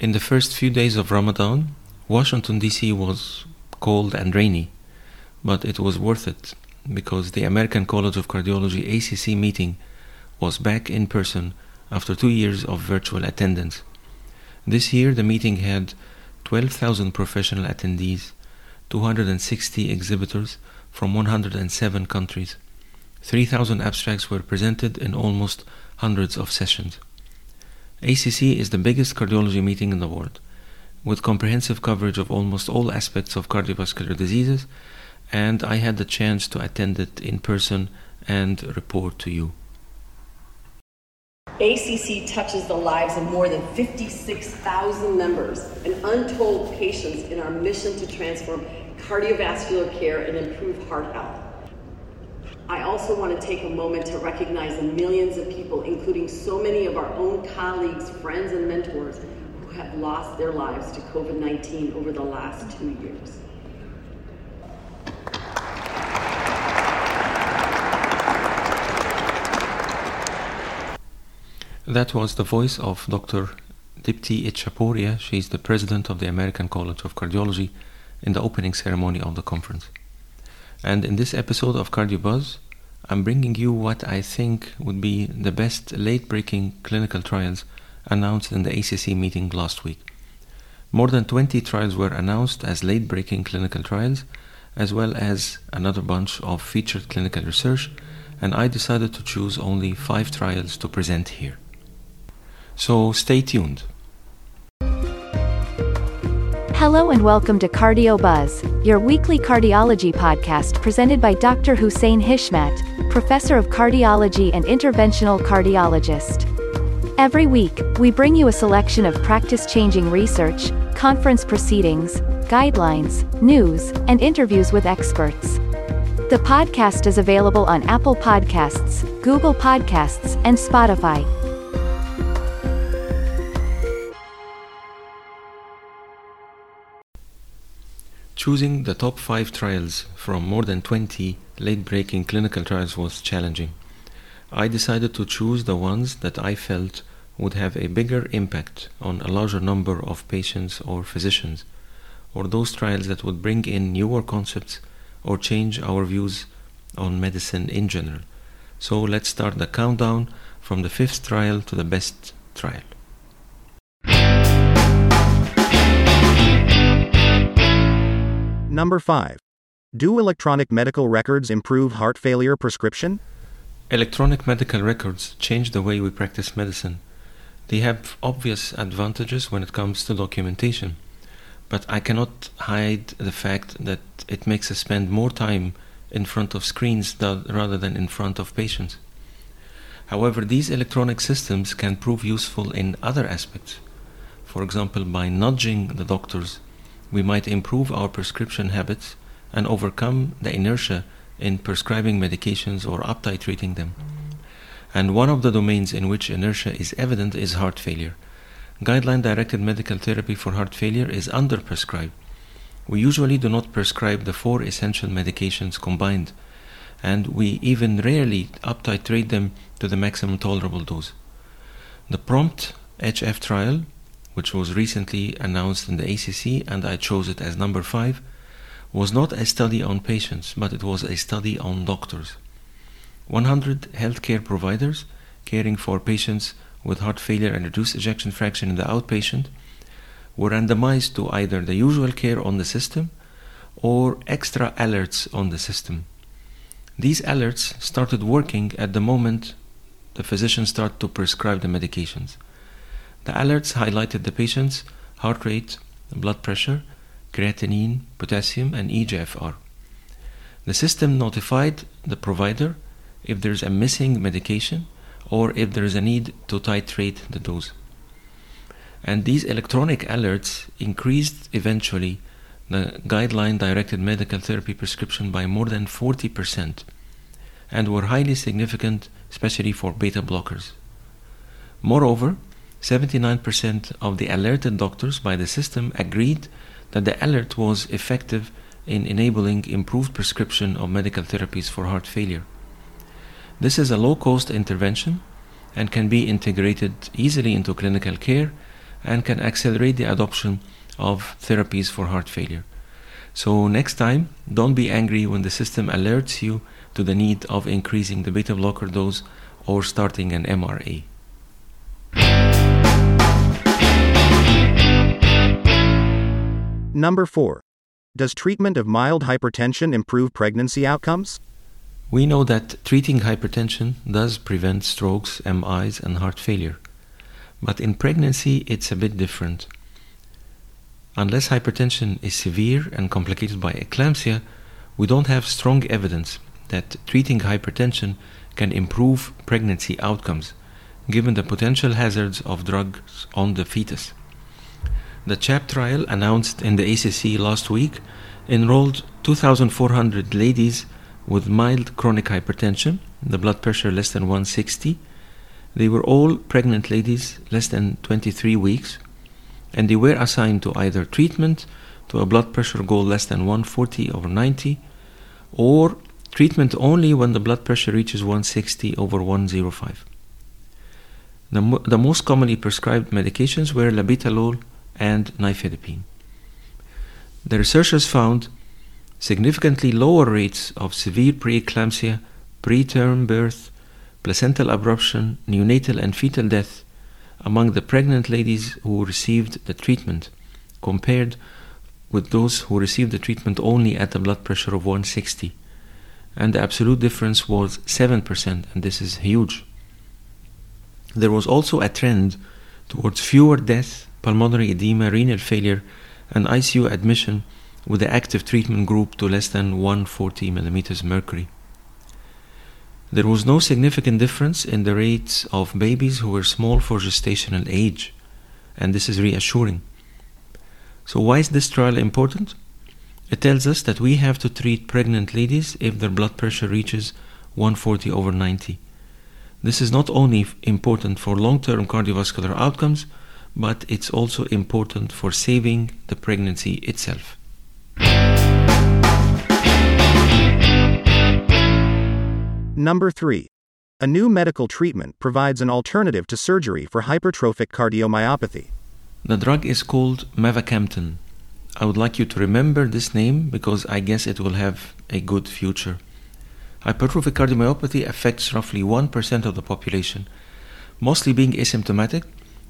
In the first few days of Ramadan, Washington, D.C. was cold and rainy, but it was worth it because the American College of Cardiology ACC meeting was back in person after two years of virtual attendance. This year, the meeting had 12,000 professional attendees, 260 exhibitors from 107 countries. 3,000 abstracts were presented in almost hundreds of sessions. ACC is the biggest cardiology meeting in the world, with comprehensive coverage of almost all aspects of cardiovascular diseases, and I had the chance to attend it in person and report to you. ACC touches the lives of more than 56,000 members and untold patients in our mission to transform cardiovascular care and improve heart health. I also want to take a moment to recognize the millions of people, including so many of our own colleagues, friends, and mentors, who have lost their lives to COVID 19 over the last two years. That was the voice of Dr. Dipti Itchhaporia. is the president of the American College of Cardiology in the opening ceremony of the conference. And in this episode of Cardio Buzz, I'm bringing you what I think would be the best late breaking clinical trials announced in the ACC meeting last week. More than 20 trials were announced as late breaking clinical trials, as well as another bunch of featured clinical research, and I decided to choose only five trials to present here. So stay tuned. Hello and welcome to Cardio Buzz, your weekly cardiology podcast presented by Dr. Hussein Hishmat, professor of cardiology and interventional cardiologist. Every week, we bring you a selection of practice changing research, conference proceedings, guidelines, news, and interviews with experts. The podcast is available on Apple Podcasts, Google Podcasts, and Spotify. Choosing the top five trials from more than 20 late breaking clinical trials was challenging. I decided to choose the ones that I felt would have a bigger impact on a larger number of patients or physicians, or those trials that would bring in newer concepts or change our views on medicine in general. So let's start the countdown from the fifth trial to the best trial. Number 5. Do electronic medical records improve heart failure prescription? Electronic medical records change the way we practice medicine. They have obvious advantages when it comes to documentation, but I cannot hide the fact that it makes us spend more time in front of screens rather than in front of patients. However, these electronic systems can prove useful in other aspects. For example, by nudging the doctors we might improve our prescription habits and overcome the inertia in prescribing medications or up titrating them. And one of the domains in which inertia is evident is heart failure. Guideline directed medical therapy for heart failure is underprescribed. We usually do not prescribe the four essential medications combined, and we even rarely up titrate them to the maximum tolerable dose. The PROMPT HF trial which was recently announced in the ACC, and I chose it as number five, was not a study on patients, but it was a study on doctors. 100 healthcare providers caring for patients with heart failure and reduced ejection fraction in the outpatient were randomized to either the usual care on the system or extra alerts on the system. These alerts started working at the moment the physician started to prescribe the medications. The alerts highlighted the patient's heart rate, blood pressure, creatinine, potassium, and EGFR. The system notified the provider if there's a missing medication or if there is a need to titrate the dose. And these electronic alerts increased eventually the guideline directed medical therapy prescription by more than 40% and were highly significant, especially for beta blockers. Moreover, 79% of the alerted doctors by the system agreed that the alert was effective in enabling improved prescription of medical therapies for heart failure. This is a low cost intervention and can be integrated easily into clinical care and can accelerate the adoption of therapies for heart failure. So, next time, don't be angry when the system alerts you to the need of increasing the beta blocker dose or starting an MRA. Number 4. Does treatment of mild hypertension improve pregnancy outcomes? We know that treating hypertension does prevent strokes, MIs, and heart failure. But in pregnancy, it's a bit different. Unless hypertension is severe and complicated by eclampsia, we don't have strong evidence that treating hypertension can improve pregnancy outcomes, given the potential hazards of drugs on the fetus. The CHAP trial announced in the ACC last week enrolled 2,400 ladies with mild chronic hypertension, the blood pressure less than 160. They were all pregnant ladies less than 23 weeks, and they were assigned to either treatment to a blood pressure goal less than 140 over 90, or treatment only when the blood pressure reaches 160 over 105. The, mo- the most commonly prescribed medications were labetalol and nifedipine. The researchers found significantly lower rates of severe preeclampsia, preterm birth, placental abruption, neonatal and fetal death among the pregnant ladies who received the treatment compared with those who received the treatment only at a blood pressure of 160. And the absolute difference was 7%, and this is huge. There was also a trend towards fewer deaths, pulmonary edema, renal failure, and ICU admission with the active treatment group to less than 140 millimeters mercury. There was no significant difference in the rates of babies who were small for gestational age, and this is reassuring. So, why is this trial important? It tells us that we have to treat pregnant ladies if their blood pressure reaches 140 over 90. This is not only important for long term cardiovascular outcomes, but it's also important for saving the pregnancy itself. Number 3. A new medical treatment provides an alternative to surgery for hypertrophic cardiomyopathy. The drug is called mavacamten. I would like you to remember this name because I guess it will have a good future. Hypertrophic cardiomyopathy affects roughly 1% of the population, mostly being asymptomatic,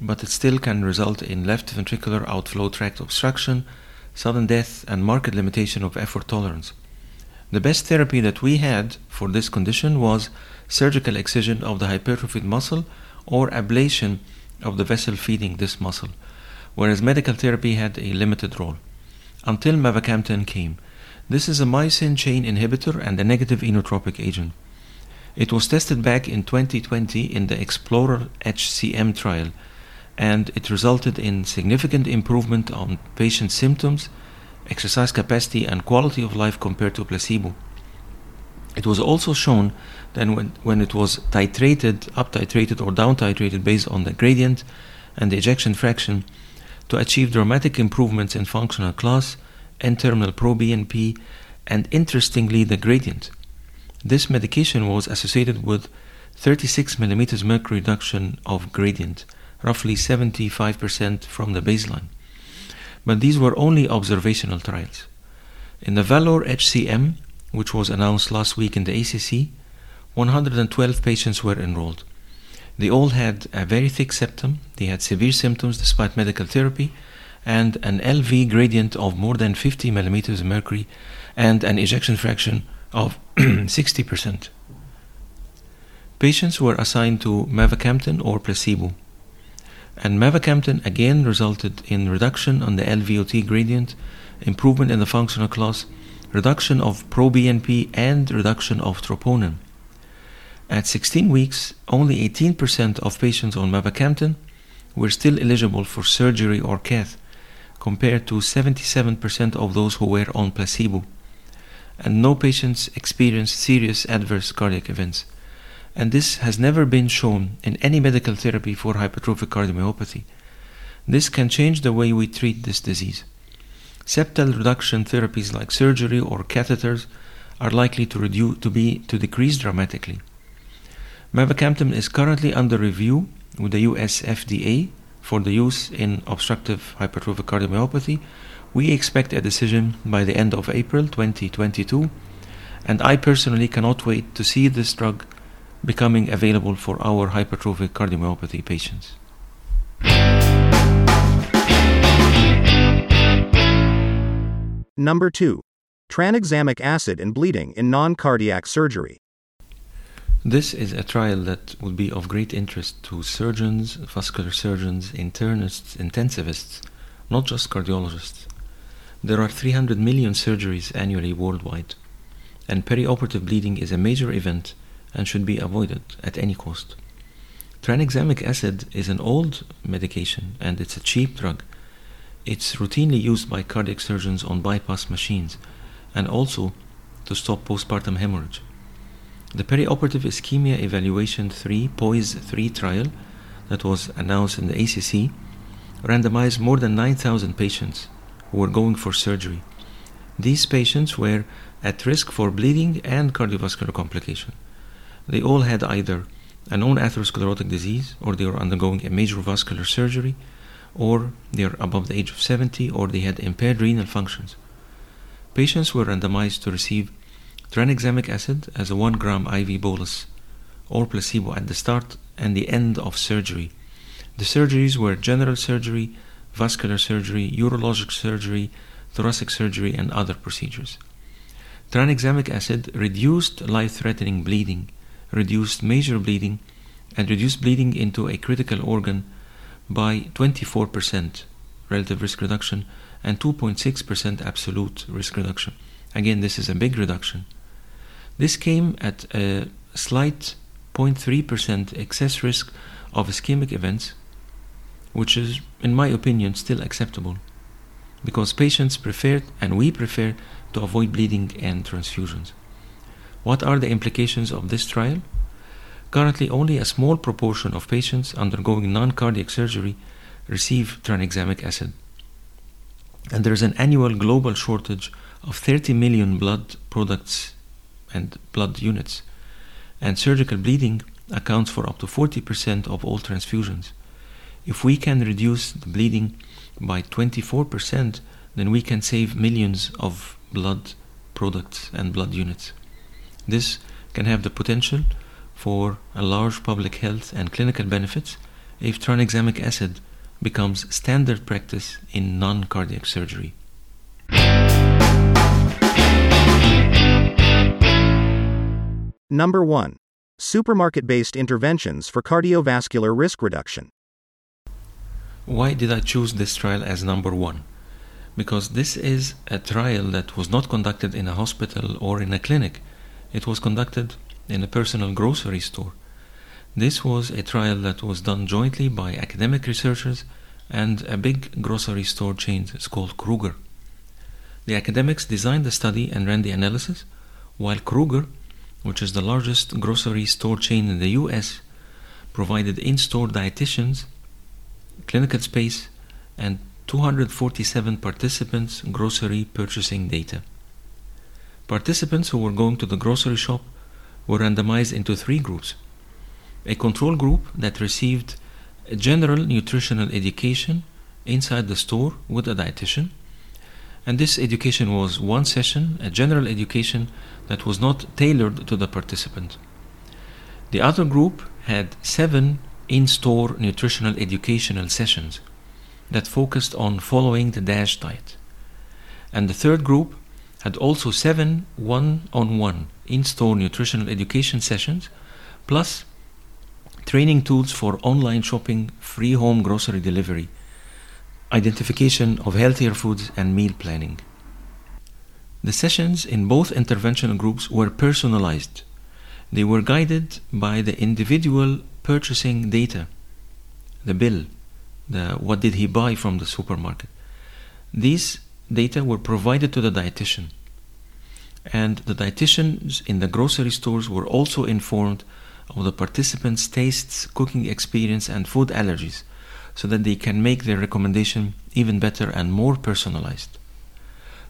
but it still can result in left ventricular outflow tract obstruction, sudden death, and marked limitation of effort tolerance. The best therapy that we had for this condition was surgical excision of the hypertrophied muscle or ablation of the vessel feeding this muscle, whereas medical therapy had a limited role. Until mavacamten came. This is a myosin chain inhibitor and a negative inotropic agent. It was tested back in 2020 in the Explorer HCM trial, and it resulted in significant improvement on patient symptoms exercise capacity, and quality of life compared to placebo. It was also shown that when, when it was titrated, up titrated, or down titrated based on the gradient and the ejection fraction, to achieve dramatic improvements in functional class, N terminal proBNP, and interestingly, the gradient. This medication was associated with 36 millimeters mercury reduction of gradient, roughly 75% from the baseline but these were only observational trials. In the Valor HCM, which was announced last week in the ACC, 112 patients were enrolled. They all had a very thick septum, they had severe symptoms despite medical therapy, and an LV gradient of more than 50 millimeters of mercury, and an ejection fraction of 60%. Patients were assigned to mavacamten or placebo and mavacamten again resulted in reduction on the LVOT gradient, improvement in the functional class, reduction of proBNP, and reduction of troponin. At 16 weeks, only 18% of patients on mavacamten were still eligible for surgery or cath, compared to 77% of those who were on placebo. And no patients experienced serious adverse cardiac events and this has never been shown in any medical therapy for hypertrophic cardiomyopathy. This can change the way we treat this disease. Septal reduction therapies like surgery or catheters are likely to, reduce, to, be, to decrease dramatically. Mavacamten is currently under review with the US FDA for the use in obstructive hypertrophic cardiomyopathy. We expect a decision by the end of April 2022, and I personally cannot wait to see this drug becoming available for our hypertrophic cardiomyopathy patients. Number 2. Tranexamic acid and bleeding in non cardiac surgery. This is a trial that will be of great interest to surgeons, vascular surgeons, internists, intensivists, not just cardiologists. There are 300 million surgeries annually worldwide, and perioperative bleeding is a major event and should be avoided at any cost. Tranexamic acid is an old medication and it's a cheap drug. It's routinely used by cardiac surgeons on bypass machines and also to stop postpartum hemorrhage. The perioperative ischemia evaluation 3 POISE 3 trial that was announced in the ACC randomized more than 9,000 patients who were going for surgery. These patients were at risk for bleeding and cardiovascular complication. They all had either a known atherosclerotic disease, or they were undergoing a major vascular surgery, or they are above the age of 70, or they had impaired renal functions. Patients were randomized to receive tranexamic acid as a 1 gram IV bolus or placebo at the start and the end of surgery. The surgeries were general surgery, vascular surgery, urologic surgery, thoracic surgery, and other procedures. Tranexamic acid reduced life threatening bleeding, reduced major bleeding, and reduced bleeding into a critical organ by 24% relative risk reduction and 2.6% absolute risk reduction. Again, this is a big reduction. This came at a slight 0.3% excess risk of ischemic events, which is, in my opinion, still acceptable because patients prefer, and we prefer, to avoid bleeding and transfusions. What are the implications of this trial? Currently, only a small proportion of patients undergoing non cardiac surgery receive tranexamic acid. And there is an annual global shortage of 30 million blood products and blood units. And surgical bleeding accounts for up to 40% of all transfusions. If we can reduce the bleeding by 24%, then we can save millions of blood products and blood units. This can have the potential for a large public health and clinical benefits if tranexamic acid becomes standard practice in non cardiac surgery. Number 1. Supermarket based interventions for cardiovascular risk reduction. Why did I choose this trial as number one? Because this is a trial that was not conducted in a hospital or in a clinic. It was conducted in a personal grocery store. This was a trial that was done jointly by academic researchers and a big grocery store chain. Called Kroger. The academics designed the study and ran the analysis, while Kroger which is the largest grocery store chain in the US, provided in store dietitians, clinical space, and 247 participants' grocery purchasing data. Participants who were going to the grocery shop were randomized into three groups a control group that received general nutritional education inside the store with a dietitian and this education was one session, a general education that was not tailored to the participant. The other group had seven in store nutritional educational sessions that focused on following the DASH diet. And the third group had also seven one on one in store nutritional education sessions, plus training tools for online shopping, free home grocery delivery identification of healthier foods, and meal planning. The sessions in both intervention groups were personalized. They were guided by the individual purchasing data, the bill, the what did he buy from the supermarket. These data were provided to the dietitian. And the dietitians in the grocery stores were also informed of the participants' tastes, cooking experience, and food allergies so that they can make their recommendation even better and more personalized.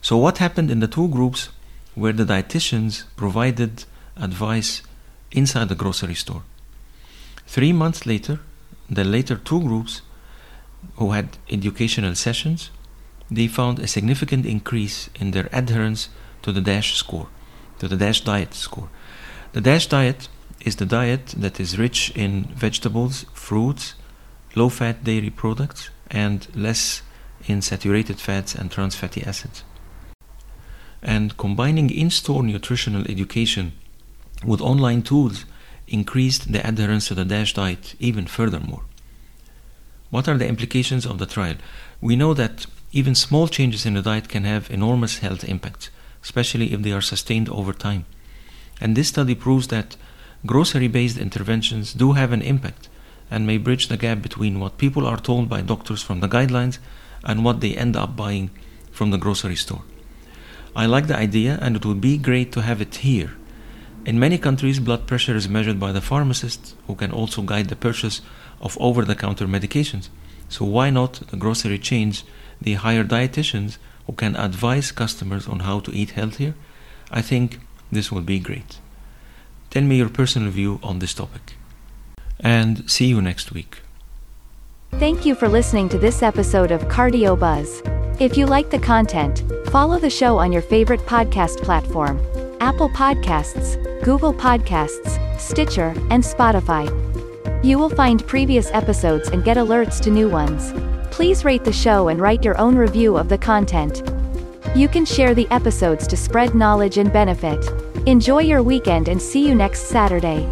So, what happened in the two groups where the dietitians provided advice inside the grocery store? Three months later, the later two groups who had educational sessions, they found a significant increase in their adherence to the DASH score, to the DASH diet score. The DASH diet is the diet that is rich in vegetables, fruits, low fat dairy products, and less in saturated fats and trans fatty acids. And combining in store nutritional education with online tools increased the adherence to the DASH diet even furthermore. What are the implications of the trial? We know that even small changes in the diet can have enormous health impacts, especially if they are sustained over time. And this study proves that grocery based interventions do have an impact and may bridge the gap between what people are told by doctors from the guidelines and what they end up buying from the grocery store. I like the idea and it would be great to have it here. In many countries, blood pressure is measured by the pharmacist, who can also guide the purchase of over the counter medications. So, why not the grocery chains, the hire dietitians who can advise customers on how to eat healthier? I think this will be great. Tell me your personal view on this topic. And see you next week. Thank you for listening to this episode of Cardio Buzz. If you like the content, follow the show on your favorite podcast platform Apple Podcasts, Google Podcasts, Stitcher, and Spotify. You will find previous episodes and get alerts to new ones. Please rate the show and write your own review of the content. You can share the episodes to spread knowledge and benefit. Enjoy your weekend and see you next Saturday.